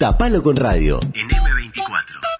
Tapalo con radio. En M24.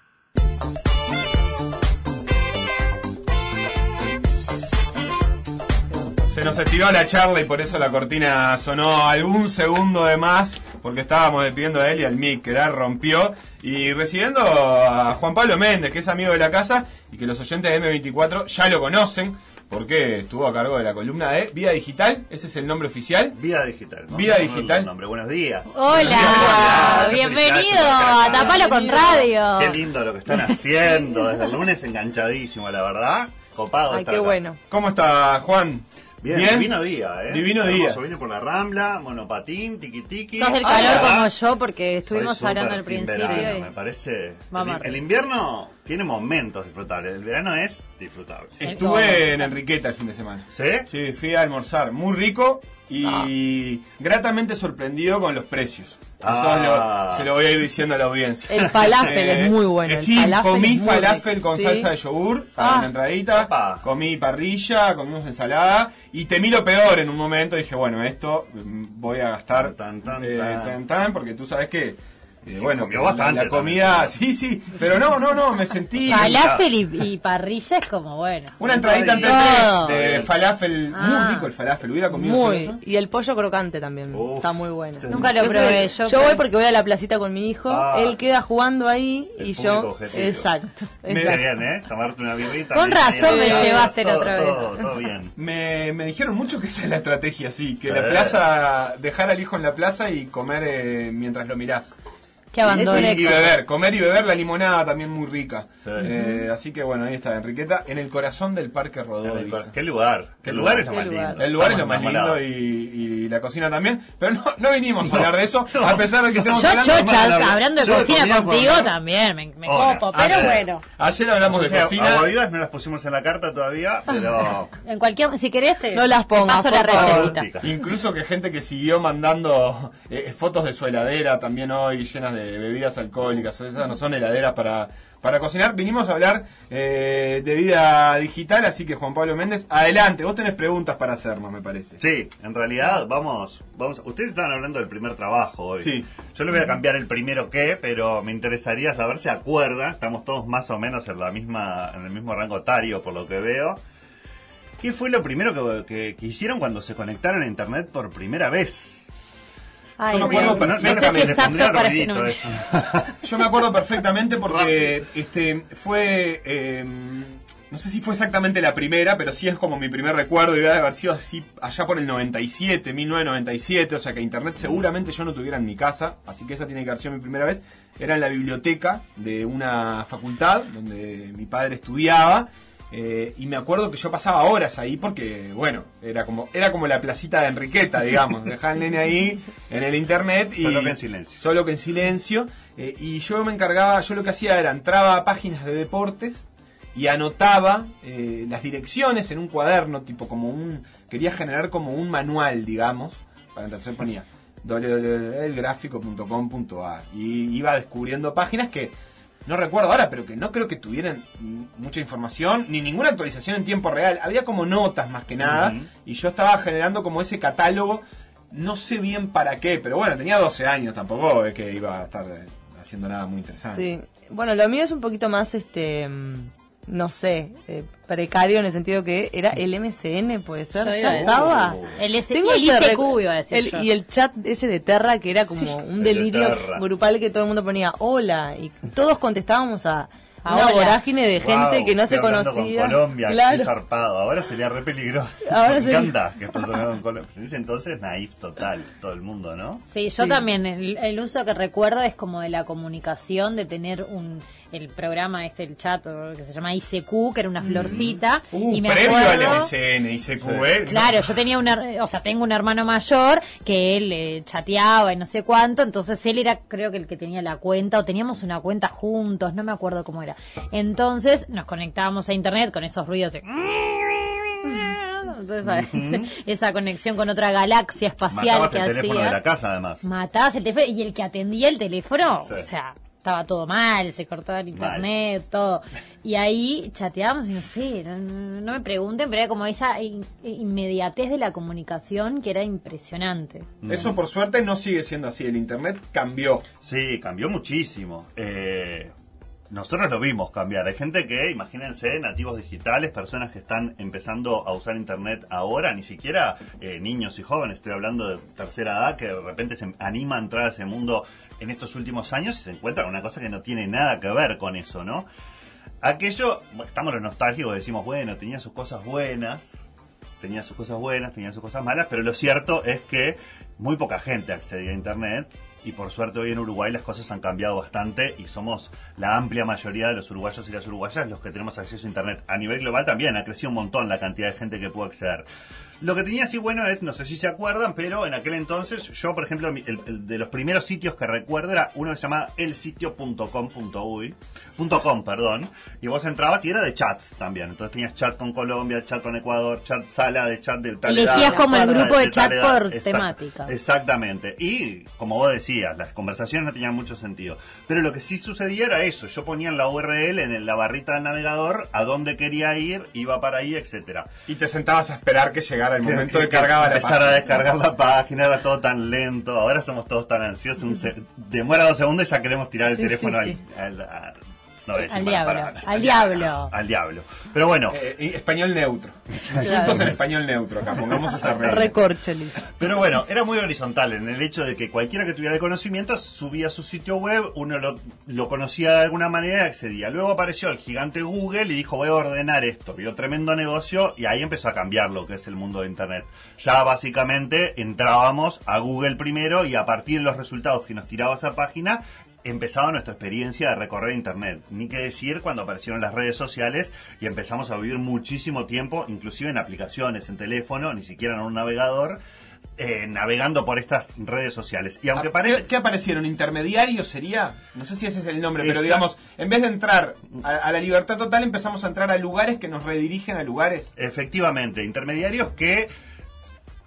Se nos estiró la charla y por eso la cortina sonó algún segundo de más, porque estábamos despidiendo a él y al mic, que la rompió, y recibiendo a Juan Pablo Méndez, que es amigo de la casa y que los oyentes de M24 ya lo conocen, porque estuvo a cargo de la columna de Vida Digital, ese es el nombre oficial. Vida Digital. ¿no? Vida Digital. nombre. Buenos días. Hola, bienvenido a Tapalo con Radio. Qué lindo lo que están haciendo. Desde el lunes enganchadísimo, la verdad. Copado. Ay, qué acá. bueno. ¿Cómo está Juan? Bien, divino día, ¿eh? Divino Hermoso, día. Vine por la Rambla, monopatín, tiki tiki. Sos del Ah, calor como yo porque estuvimos hablando al principio. verano, y- Me parece. El invierno tiene momentos disfrutables. El verano es disfrutable. Estuve en Enriqueta el fin de semana. ¿Sí? Sí, fui a almorzar, muy rico y gratamente sorprendido con los precios. Eso Ah. lo- se lo voy a ir diciendo a la audiencia. El falafel Eh, es muy bueno. eh, sí, falafel comí falafel rico. con Sí. salsa de yogur para Ah. una entradita, Opa. comí parrilla, comimos ensalada y temí lo peor en un momento. Dije, bueno, esto mm, voy a gastar Tan, tan, eh, tan. tan, tan, porque tú sabes que, eh, Sí, bueno, la- bastante la, comida, también. sí, sí, pero no, no, no, me sentí... Falafel y, y parrilla es como bueno. Una entradita antes Todo. de, de falafel, Ah. muy rico el falafel, hubiera comido Muy. eso. Y el pollo crocante también. Uf. Está muy bueno. Nunca lo Yo probé. soy- Yo, Yo voy porque voy a la placita con mi hijo. Ah. Él queda jugando ahí y yo. objetivo. Exacto. Exacto. bien, ¿eh? Tomarte una birrita. Con razón me llevaste la todo, otra vez. Todo, todo bien. Me, me dijeron mucho que esa es la estrategia, sí, que Sí. la plaza, dejar al hijo en la plaza y comer eh, mientras lo mirás. Que Y, abandono. y éxito. beber, comer y beber la limonada también muy rica. Sí. Eh, así que bueno, ahí está Enriqueta, en el corazón del Parque Rodó. dice. ¿Qué lugar? Qué ¿Qué lugar es lo Qué más lugar. lindo? El lugar es lo más lindo y, y la cocina también, pero no, no vinimos a hablar de eso, a pesar de que estemos Yo, hablando chocha, hablando de Yo cocina contigo también, me, copo, pero Ayer- bueno. Ayer hablamos O de cocina. aguavivas no las pusimos en la carta todavía, pero... En cualquier, si querés te, No las paso la recetita. Incluso que gente que siguió mandando eh, fotos de su heladera también hoy llenas de bebidas alcohólicas. Esas no son heladeras para, para cocinar. Vinimos a hablar eh, de vida digital, así que Juan Pablo Méndez, adelante. Vos tenés preguntas para hacernos, me parece. Sí, en realidad vamos, vamos. Ustedes estaban hablando del primer trabajo hoy. Sí. Yo le voy a cambiar el primero qué, pero me interesaría saber si acuerdan. Estamos todos más o menos en la misma, en el mismo rango etario por lo que veo. ¿Qué fue lo primero que, que- que hicieron cuando se conectaron a internet por primera vez? Ay, Yo me acuerdo no perfectamente, sé si. Yo me acuerdo porque este fue. eh, no sé si fue exactamente la primera, pero sí es como mi primer recuerdo. Debe haber sido así allá por el 97, 1997. O sea que internet seguramente yo no tuviera en mi casa. Así que esa tiene que haber sido mi primera vez. Era en la biblioteca de una facultad donde mi padre estudiaba. Eh, y me acuerdo que yo pasaba horas ahí porque, bueno, era como era como la placita de Enriqueta, digamos. Dejar al nene ahí en el internet y. Solo que en silencio. Solo que en silencio. eh, y yo me encargaba, yo lo que hacía era entraba a páginas de deportes y anotaba eh, las direcciones en un cuaderno, tipo como un. Quería generar como un manual, digamos. Para entonces ponía www.elgráfico.com.ar y iba descubriendo páginas que no recuerdo ahora, pero que no creo que tuvieran mucha información ni ninguna actualización en tiempo real. Había como notas más que nada y yo estaba generando como ese catálogo. No sé bien para qué, pero bueno, tenía 12 años, tampoco es que iba a estar eh, haciendo nada muy interesante. Sí. Bueno, lo mío es un poquito más, este, mm, no sé, eh, precario en el sentido que era el MCN, puede ser. Yo Ya estaba. El, S, Tengo el ese ICQ recu- iba a decir el- yo. y el chat ese de Terra que era como un el de delirio grupal que todo el mundo ponía hola y todos contestábamos a A una vorágine de gente Wow, que no se conocía. Con Colombia, Claro. qué zarpado. Ahora sería re peligroso. Ahora Me encanta que estás hablando con Colombia. En ese entonces, naif total, todo el mundo, ¿no? Sí, yo Sí. también, el, el uso que recuerdo es como de la comunicación, de tener un el programa este, el chat o que se llama ICQ, que era una florcita. Uh, y me previo acuerdo, al MCN, ICQ, ¿eh? Claro, yo tenía un, her- o sea, tengo un hermano mayor que él eh, chateaba y no sé cuánto, entonces él era creo que el que tenía la cuenta o teníamos una cuenta juntos, no me acuerdo cómo era. Entonces nos conectábamos a internet con esos ruidos de esa conexión con otra galaxia espacial Matabas que el teléfono de la casa, además. Matabas el teléfono y el que atendía el teléfono, Sí. o sea, estaba todo mal, se cortaba el internet, todo. Y ahí chateábamos y no sé, no, no- no me pregunten, pero era como esa in- inmediatez de la comunicación que era impresionante. Eso por suerte no sigue siendo así. El internet cambió. Sí, cambió muchísimo. Eh, nosotros lo vimos cambiar. Hay gente que, imagínense, nativos digitales, personas que están empezando a usar Internet ahora, ni siquiera eh, niños y jóvenes, estoy hablando de tercera edad, que de repente se anima a entrar a ese mundo en estos últimos años y se encuentran con una cosa que no tiene nada que ver con eso, ¿no? Aquello, estamos los nostálgicos, decimos, bueno, tenía sus cosas buenas, tenía sus cosas buenas, tenía sus cosas malas, pero lo cierto es que muy poca gente accedía a Internet y por suerte hoy en Uruguay las cosas han cambiado bastante y somos la amplia mayoría de los uruguayos y las uruguayas los que tenemos acceso a Internet. A nivel global también ha crecido un montón la cantidad de gente que puede acceder. Lo que tenía así bueno es, no sé si se acuerdan, pero en aquel entonces, yo por ejemplo, mi- el, el de los primeros sitios que recuerdo era uno que se llamaba elsitio.com.uy, punto .com, perdón, y vos entrabas y era de chats también. Entonces tenías chat con Colombia, chat con Ecuador, chat sala de chat del tal Elegías edad, como el grupo de chat edad. por temática. Exactamente. Y como vos decías, las conversaciones no tenían mucho sentido. Pero lo que sí sucedía era eso. Yo ponía en la URL, en la barrita del navegador, a dónde quería ir, iba para ahí, etcétera. Y te sentabas a esperar que llegara el momento Que- de cargar la empezar a descargar la página, era todo tan lento. Ahora somos todos tan ansiosos. Un se- demora dos segundos y ya queremos tirar el Sí, teléfono sí, al, al- al- no voy a decir Al diablo, palabras. al diablo. Al diablo. Pero bueno, Eh, español neutro. En español neutro acá, pongamos esa regla. Recorchelis. Pero bueno, era muy horizontal en el hecho de que cualquiera que tuviera el conocimiento subía a su sitio web, uno lo, lo conocía de alguna manera y accedía. Luego apareció el gigante Google y dijo voy a ordenar esto. Vio tremendo negocio y ahí empezó a cambiar lo que es el mundo de Internet. Ya básicamente entrábamos a Google primero y a partir de los resultados que nos tiraba esa página empezaba nuestra experiencia de recorrer Internet. Ni que decir cuando aparecieron las redes sociales y empezamos a vivir muchísimo tiempo, inclusive en aplicaciones, en teléfono, ni siquiera en un navegador, eh, navegando por estas redes sociales. Y aunque Ah. ¿Qué, qué aparecieron? ¿Intermediarios sería? No sé si ese es el nombre, pero Exacto. digamos, en vez de entrar a, a la libertad total, empezamos a entrar a lugares que nos redirigen a lugares. Efectivamente, intermediarios que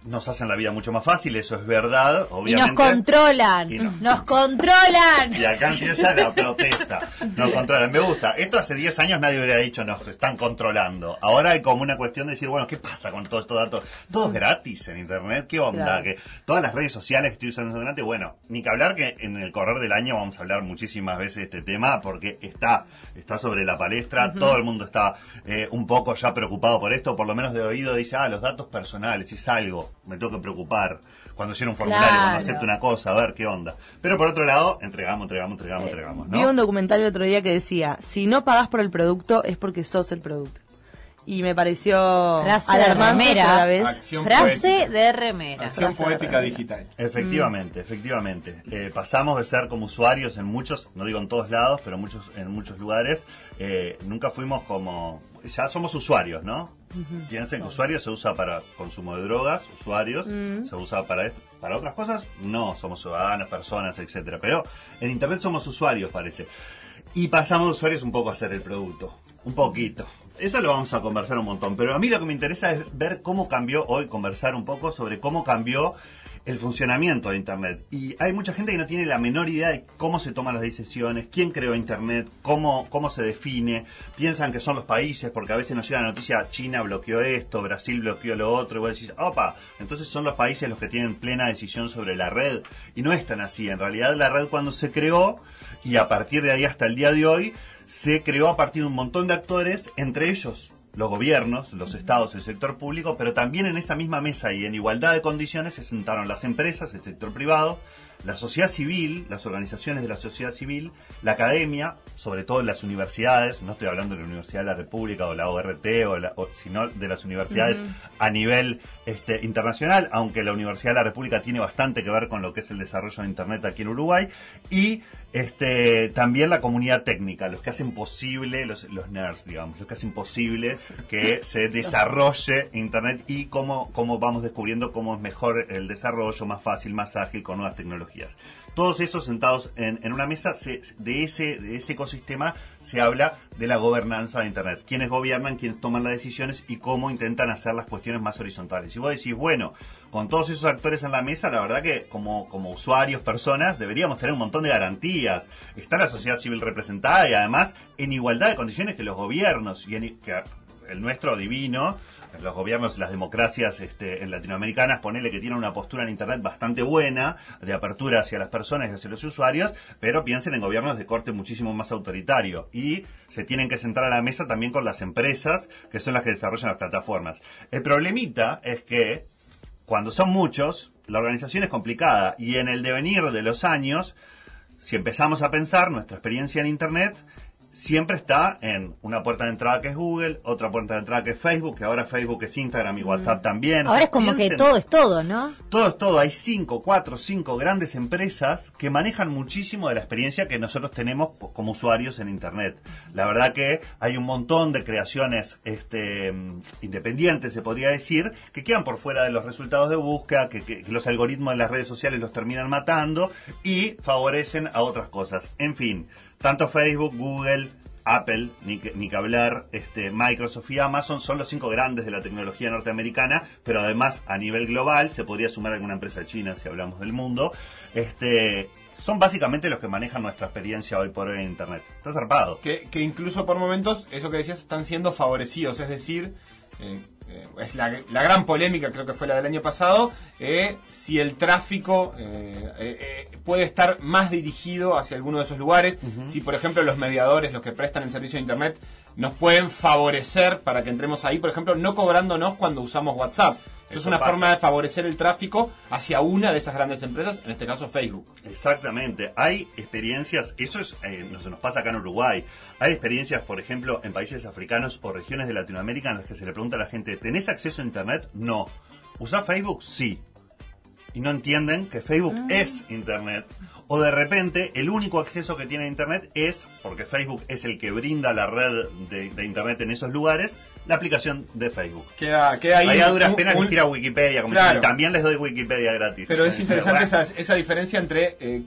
nos hacen la vida mucho más fácil, eso es verdad, Y nos obviamente. controlan, Y no. nos controlan. Y acá empieza la protesta. Nos controlan. Me gusta. Esto hace 10 años nadie hubiera dicho nos están controlando. Ahora hay como una cuestión de decir, bueno, ¿qué pasa con todos estos datos? Todo es gratis en Internet. ¿Qué onda? Claro. Que todas las redes sociales que estoy usando son gratis. Bueno, ni que hablar que en el correr del año vamos a hablar muchísimas veces de este tema porque está, está sobre la palestra. Todo el mundo está eh, un poco ya preocupado por esto. Por lo menos de oído dice, ah, los datos personales es algo. Me tengo que preocupar. Cuando lleno un formulario, cuando acepto una cosa, a ver qué onda. Pero por otro lado, entregamos, entregamos, Eh, entregamos, entregamos, Vi ¿no? un documental el otro día que decía, si no pagas por el producto es porque sos el producto. Y me pareció Frase de alarmante pero a la remera. vez. Acción Frase poética. de remera. Acción frase poética digital. Efectivamente, efectivamente. Eh, pasamos de ser como usuarios en muchos, no digo en todos lados, pero muchos, en muchos lugares. eh, nunca fuimos como. Ya somos usuarios, ¿no? Piensen que usuarios se usa para consumo de drogas, usuarios, se usa para esto. Para otras cosas, no, somos ciudadanos, personas, etcétera. Pero en Internet somos usuarios, parece. Y pasamos de usuarios un poco a ser el producto. Un poquito. Eso lo vamos a conversar un montón. Pero a mí lo que me interesa es ver cómo cambió hoy, conversar un poco sobre cómo cambió el funcionamiento de Internet. Y hay mucha gente que no tiene la menor idea de cómo se toman las decisiones, quién creó Internet, cómo, cómo se define. Piensan que son los países, porque a veces nos llega la noticia, China bloqueó esto, Brasil bloqueó lo otro, y vos decís, opa, entonces son los países los que tienen plena decisión sobre la red. Y no es tan así. En realidad la red cuando se creó, y a partir de ahí hasta el día de hoy, se creó a partir de un montón de actores, entre ellos los gobiernos, los estados, el sector público, pero también en esa misma mesa y en igualdad de condiciones se sentaron las empresas, el sector privado, la sociedad civil, las organizaciones de la sociedad civil, la academia, sobre todo en las universidades, no estoy hablando de la Universidad de la República o la ORT, o la- o- sino de las universidades a nivel este, internacional, aunque la Universidad de la República tiene bastante que ver con lo que es el desarrollo de Internet aquí en Uruguay, y este, también la comunidad técnica, los que hacen posible, los, los nerds, digamos, los que hacen posible que se desarrolle Internet y cómo, cómo vamos descubriendo cómo es mejor el desarrollo, más fácil, más ágil, con nuevas tecnologías. Todos esos sentados en, en una mesa, se- de, ese, de ese ecosistema se habla de la gobernanza de Internet. Quiénes gobiernan, quiénes toman las decisiones y cómo intentan hacer las cuestiones más horizontales. Y vos decís, bueno, con todos esos actores en la mesa, la verdad que como, como usuarios, personas, deberíamos tener un montón de garantías. Está la sociedad civil representada y además en igualdad de condiciones que los gobiernos. Y en, que el nuestro divino, los gobiernos, las democracias este, en latinoamericanas, ponele que tienen una postura en Internet bastante buena, de apertura hacia las personas y hacia los usuarios, pero piensen en gobiernos de corte muchísimo más autoritario. Y se tienen que sentar a la mesa también con las empresas, que son las que desarrollan las plataformas. El problemita es que cuando son muchos, la organización es complicada y en el devenir de los años, si empezamos a pensar, nuestra experiencia en Internet siempre está en una puerta de entrada que es Google, otra puerta de entrada que es Facebook, que ahora Facebook es Instagram y WhatsApp también. Ahora es como que todo es todo, ¿no? todo es todo. Hay cinco, cuatro, cinco grandes empresas que manejan muchísimo de la experiencia que nosotros tenemos co- como usuarios en Internet. La verdad que hay un montón de creaciones este, mm, independientes, se podría decir, que quedan por fuera de los resultados de búsqueda, que, que- que los algoritmos de las redes sociales los terminan matando y favorecen a otras cosas. En fin, tanto Facebook, Google, Apple, ni ni que hablar, este, Microsoft y Amazon son los cinco grandes de la tecnología norteamericana, pero además a nivel global se podría sumar alguna empresa china si hablamos del mundo. Este, son básicamente los que manejan nuestra experiencia hoy por hoy en Internet. Está zarpado. que, que incluso por momentos, eso que decías, están siendo favorecidos. Es decir, eh, eh, es la, la gran polémica, creo que fue la del año pasado, eh, si el tráfico eh, eh, eh, puede estar más dirigido hacia alguno de esos lugares. Si, por ejemplo, los mediadores, los que prestan el servicio de Internet, nos pueden favorecer para que entremos ahí, por ejemplo, no cobrándonos cuando usamos WhatsApp. Esto es una pasa. forma de favorecer el tráfico hacia una de esas grandes empresas, en este caso Facebook. Exactamente. Hay experiencias, eso es, eh, no se nos pasa acá en Uruguay. Hay experiencias, por ejemplo, en países africanos o regiones de Latinoamérica en las que se le pregunta a la gente, ¿tenés acceso a Internet? No. ¿Usás Facebook? Sí. Y no entienden que Facebook es Internet. O de repente, el único acceso que tiene a Internet es, porque Facebook es el que brinda la red de, de Internet en esos lugares, la aplicación de Facebook. Queda, queda ahí. Ahí a duras penas un- que ir a Wikipedia, como Claro. también les doy Wikipedia gratis. Pero es interesante esa, esa diferencia entre eh,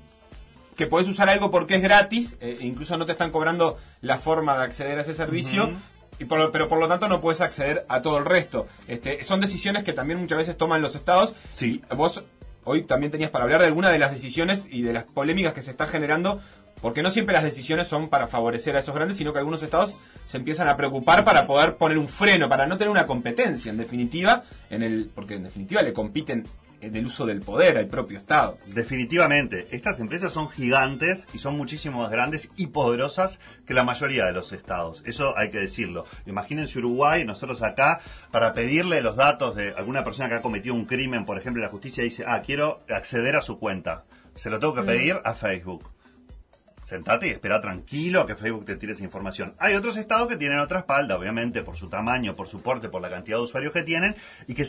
que podés usar algo porque es gratis, eh, e incluso no te están cobrando la forma de acceder a ese servicio. Y por lo- pero por lo tanto no puedes acceder a todo el resto. Este, son decisiones que también muchas veces toman los estados. Sí. Y vos hoy también tenías para hablar de alguna de las decisiones y de las polémicas que se está generando, porque no siempre las decisiones son para favorecer a esos grandes, sino que algunos estados se empiezan a preocupar para poder poner un freno, para no tener una competencia, en definitiva, en el, porque en definitiva le compiten en el uso del poder al propio estado. Definitivamente, estas empresas son gigantes y son muchísimo más grandes y poderosas que la mayoría de los estados. Eso hay que decirlo. Imagínense Uruguay, nosotros acá, para pedirle los datos de alguna persona que ha cometido un crimen, por ejemplo, la justicia dice, ah, quiero acceder a su cuenta. Se lo tengo que pedir a Facebook. Sentate y espera tranquilo a que Facebook te tire esa información. Hay otros estados que tienen otra espalda, obviamente, por su tamaño, por su porte, por la cantidad de usuarios que tienen, y que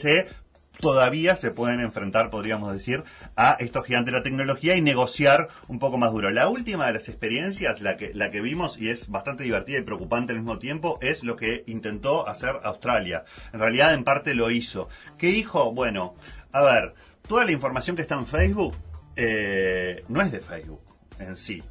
todavía se pueden enfrentar, podríamos decir, a estos gigantes de la tecnología y negociar un poco más duro. La última de las experiencias, la que, la que vimos y es bastante divertida y preocupante al mismo tiempo, es lo que intentó hacer Australia. En realidad, en parte lo hizo. ¿Qué dijo? Bueno, a ver, toda la información que está en Facebook eh, no es de Facebook en sí.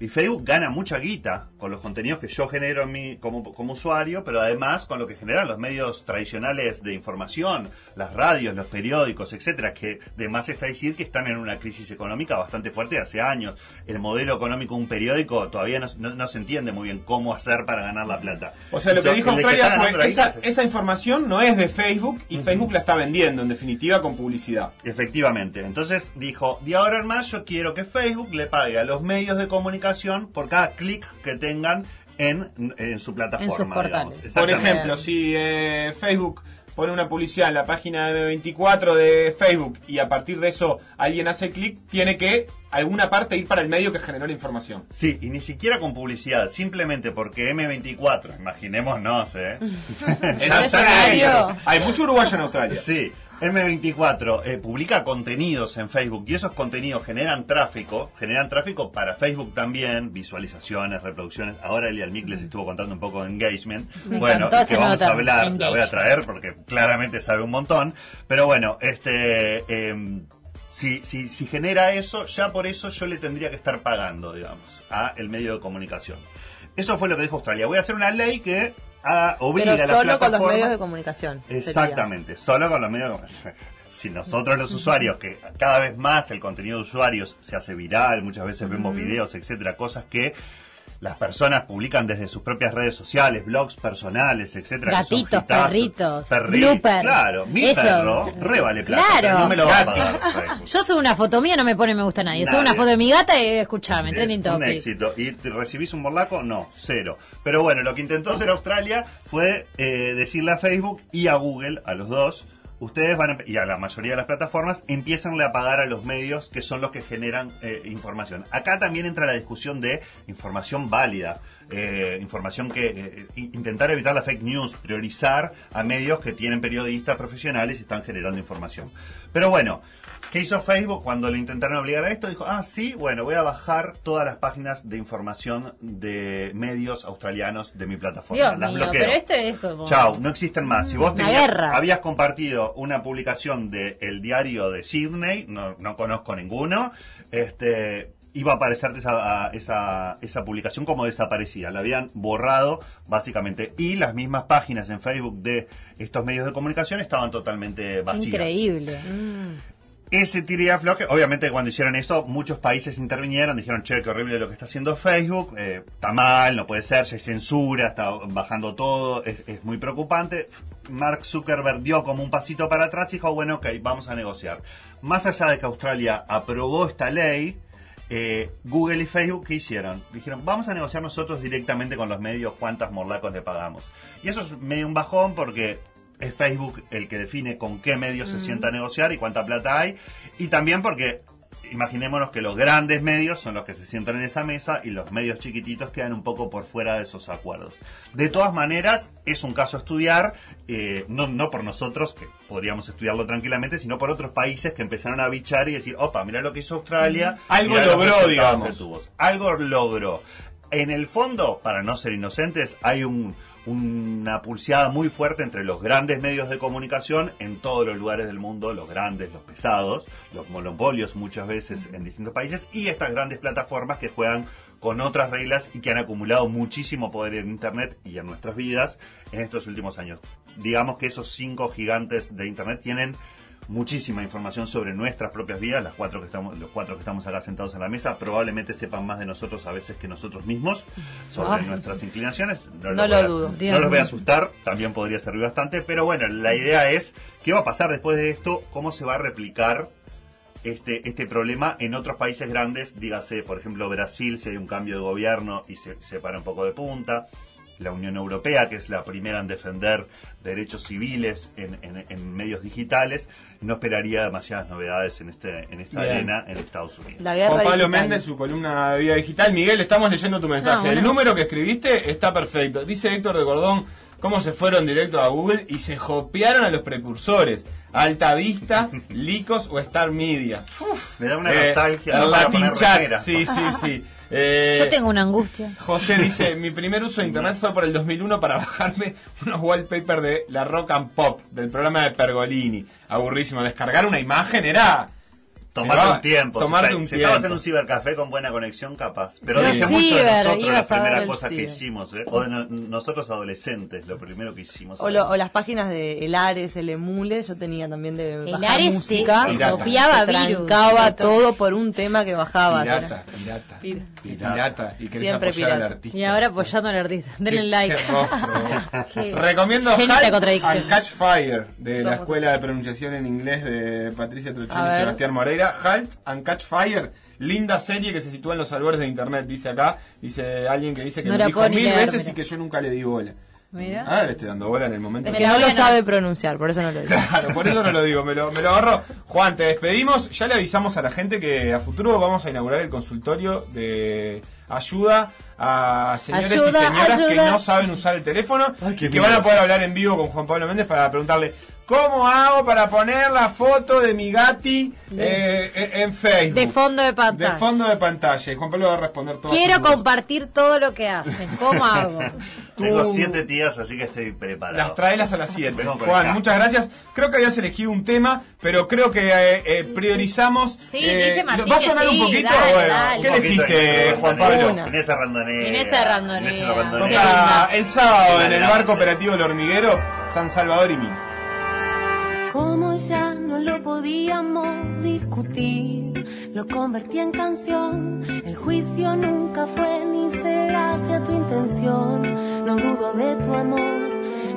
Y Facebook gana mucha guita con los contenidos que yo genero en como, como usuario, pero además con lo que generan los medios tradicionales de información, las radios, los periódicos, etcétera, que de más está decir que están en una crisis económica bastante fuerte hace años. El modelo económico de un periódico todavía no, no- no se entiende muy bien cómo hacer para ganar la plata. O sea, lo que dijo Australia fue, esa información no es de Facebook y Facebook la está vendiendo, en definitiva, con publicidad. Efectivamente. Entonces dijo, de ahora en más yo quiero que Facebook le pague a los medios de comunicación por cada clic que tengan en, en su plataforma. En sus. Por ejemplo, si eh, Facebook pone una publicidad en la página de 24 de Facebook y a partir de eso alguien hace clic, tiene que alguna parte ir para el medio que generó la información. Sí, y ni siquiera con publicidad, simplemente porque M24, imaginémonos, ¿eh? En Australia hay mucho uruguayo en Australia. Sí, M24 eh, publica contenidos en Facebook y esos contenidos generan tráfico, generan tráfico para Facebook también, visualizaciones, reproducciones. Ahora Elian Mick les estuvo contando un poco de engagement. Me bueno, que vamos a hablar, la voy a traer porque claramente sabe un montón. Pero bueno, este... em, si, si, si genera eso, ya por eso yo le tendría que estar pagando, digamos, a el medio de comunicación. Eso fue lo que dijo Australia. Voy a hacer una ley que ah, obliga Pero a la solo con los medios de comunicación. sería. Exactamente, solo con los medios de comunicación. Si nosotros los usuarios, que cada vez más el contenido de usuarios se hace viral, muchas veces vemos videos, etcétera, cosas que las personas publican desde sus propias redes sociales, blogs personales, etcétera. Gatitos, perritos, Perri- bloopers. Claro, mi Eso. perro re vale plata, Claro. pero no me lo va a Gratis. pagar. Facebook. Yo subo una foto mía, no me pone me gusta nadie. Nadie. una foto de mi gata y escuchame, Es trending un topic. éxito. ¿Y recibís un morlaco? No, cero. Pero bueno, lo que intentó hacer Australia fue eh, decirle a Facebook y a Google, a los dos, ustedes van a, y a la mayoría de las plataformas, empiezan a pagar a los medios que son los que generan eh, información. Acá también entra la discusión de información válida. eh, información que eh, intentar evitar la fake news, priorizar a medios que tienen periodistas profesionales y están generando información. Pero bueno, ¿Qué hizo Facebook cuando le intentaron obligar a esto? Dijo, ah, sí, bueno, voy a bajar todas las páginas de información de medios australianos de mi plataforma. Dios las mío, bloqueo. pero este es como... Chau, no existen más. Si vos tenías- guerra. habías compartido una publicación de El Diario de Sydney, no, no conozco ninguno, este iba a aparecerte esa, a- esa, esa publicación como desaparecida. La habían borrado, básicamente. Y las mismas páginas en Facebook de estos medios de comunicación estaban totalmente vacías. Increíble. Ese tira y afloje, obviamente cuando hicieron eso, muchos países intervinieron, dijeron, che, qué horrible lo que está haciendo Facebook, eh, está mal, no puede ser, se censura, está bajando todo, es, es muy preocupante. Mark Zuckerberg dio como un pasito para atrás y dijo, bueno, ok, vamos a negociar. Más allá de que Australia aprobó esta ley, eh, Google y Facebook, ¿qué hicieron? Dijeron, vamos a negociar nosotros directamente con los medios cuántas morlacos le pagamos. Y eso es medio un bajón porque es Facebook el que define con qué medios se sienta a negociar y cuánta plata hay. Y también porque imaginémonos que los grandes medios son los que se sientan en esa mesa y los medios chiquititos quedan un poco por fuera de esos acuerdos. De todas maneras, es un caso a estudiar, eh, no, no por nosotros, que podríamos estudiarlo tranquilamente, sino por otros países que empezaron a bichar y decir, opa, mira lo que hizo Australia. Algo logró, digamos. que tuvo". Algo logró. En el fondo, para no ser inocentes, hay un, una pulseada muy fuerte entre los grandes medios de comunicación en todos los lugares del mundo, los grandes, los pesados, los monopolios muchas veces en distintos países, y estas grandes plataformas que juegan con otras reglas y que han acumulado muchísimo poder en Internet y en nuestras vidas en estos últimos años. Digamos que esos cinco gigantes de Internet tienen muchísima información sobre nuestras propias vidas, las cuatro que estamos, los cuatro que estamos acá sentados en la mesa, probablemente sepan más de nosotros a veces que nosotros mismos sobre Ay. nuestras inclinaciones. No lo a- dudo. No los voy a asustar, también podría servir bastante, pero bueno, la idea es qué va a pasar después de esto, cómo se va a replicar este, este problema en otros países grandes, dígase, por ejemplo, Brasil, si hay un cambio de gobierno y se, se para un poco de punta, la Unión Europea, que es la primera en defender derechos civiles en, en- en medios digitales, no esperaría demasiadas novedades en, este, en esta Bien. arena en Estados Unidos. La Juan Pablo digital. Méndez, su columna de vida digital. Miguel, estamos leyendo tu mensaje. No, bueno. El número que escribiste está perfecto. Dice Héctor de Gordón cómo se fueron directo a Google y se jopearon a los precursores. Alta Vista, Licos o Star Media. Uf, Me da una eh, nostalgia, ¿no? Para Latin poner Chat, remera. sí, sí, sí. Eh, Yo tengo una angustia. José dice, mi primer uso de internet fue por el 2001 para bajarme unos wallpapers de la Rock and Pop, del programa de Pergolini. Aburrísimo. Descargar una imagen era... Tomarte un tiempo. tomarte si, un si estabas tiempo. en un cibercafé con buena conexión, capaz. Pero Sí. dice Sí, mucho de nosotros la primera cosa que hicimos, ¿eh? O de no- nosotros adolescentes, lo primero que hicimos. O, lo- o las páginas de El Ares, el Emule, yo tenía también de El bajar Ares música. Pirata. copiaba virus. trancaba todo por un tema que bajaba. Pirata, pirata. Pir- Pirata. Y querés Siempre apoyar al pirata. artista. Y ahora apoyando al artista. Denle Qué- like. qué rostro. Qué- Recomiendo Catch Fire de la Escuela de Pronunciación en Inglés de Patricia Truchini A y. Sebastián Moreira. Halt and Catch Fire, linda serie que se sitúa en los albores de internet, dice acá. Dice alguien que dice que No me dijo mil leer, veces mira. y que yo nunca le di bola. Mira. Ahora le estoy dando bola en el momento. La no lo sabe pronunciar, por eso no lo digo. Claro, por eso no lo digo, me lo, me lo agarro. Juan, te despedimos. Ya le avisamos a la gente que a futuro vamos a inaugurar el consultorio de ayuda a señores y Ayuda, señoras que no saben usar el teléfono Ay, y que van a poder hablar en vivo con Juan Pablo Méndez para preguntarle ¿Cómo hago para poner la foto de mi gati eh, en- en Facebook? De fondo de pantalla. De fondo de pantalla. Y Juan Pablo va a responder todo. Quiero compartir todo lo que hacen. ¿Cómo hago? Tengo siete tías, así que estoy preparado. Las traelas a las 7. Vengo por Juan, acá. muchas gracias. Creo que habías elegido un tema, pero creo que eh, eh, priorizamos. Sí, eh, dice Martín ¿Va a sonar un poquito? dale, bueno, dale. ¿qué elegiste, de Juan. Pablo? Una. Inés Randonea. Inés Randonea. Inés Randonea. Qué Toca linda. el sábado en el barco operativo El Hormiguero, San Salvador y Minas. Como ya no lo podíamos discutir, lo convertí en canción. El juicio nunca fue ni será hacia tu intención. No dudo de tu amor.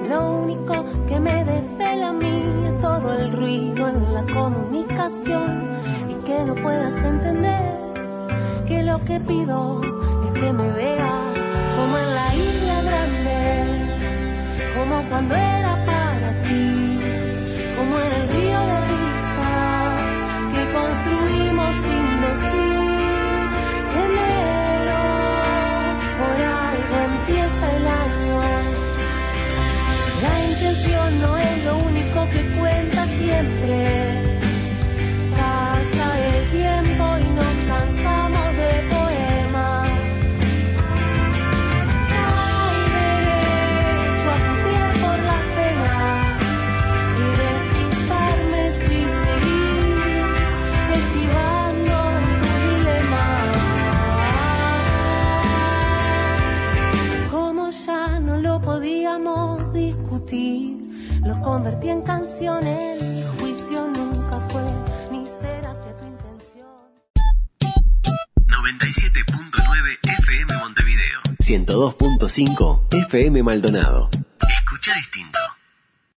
Lo único que me desvela a mí es todo el ruido en la comunicación y que no puedas entender que lo que pido es que me veas como en la isla grande, como cuando era 101.5 FM Maldonado. Escucha distinto.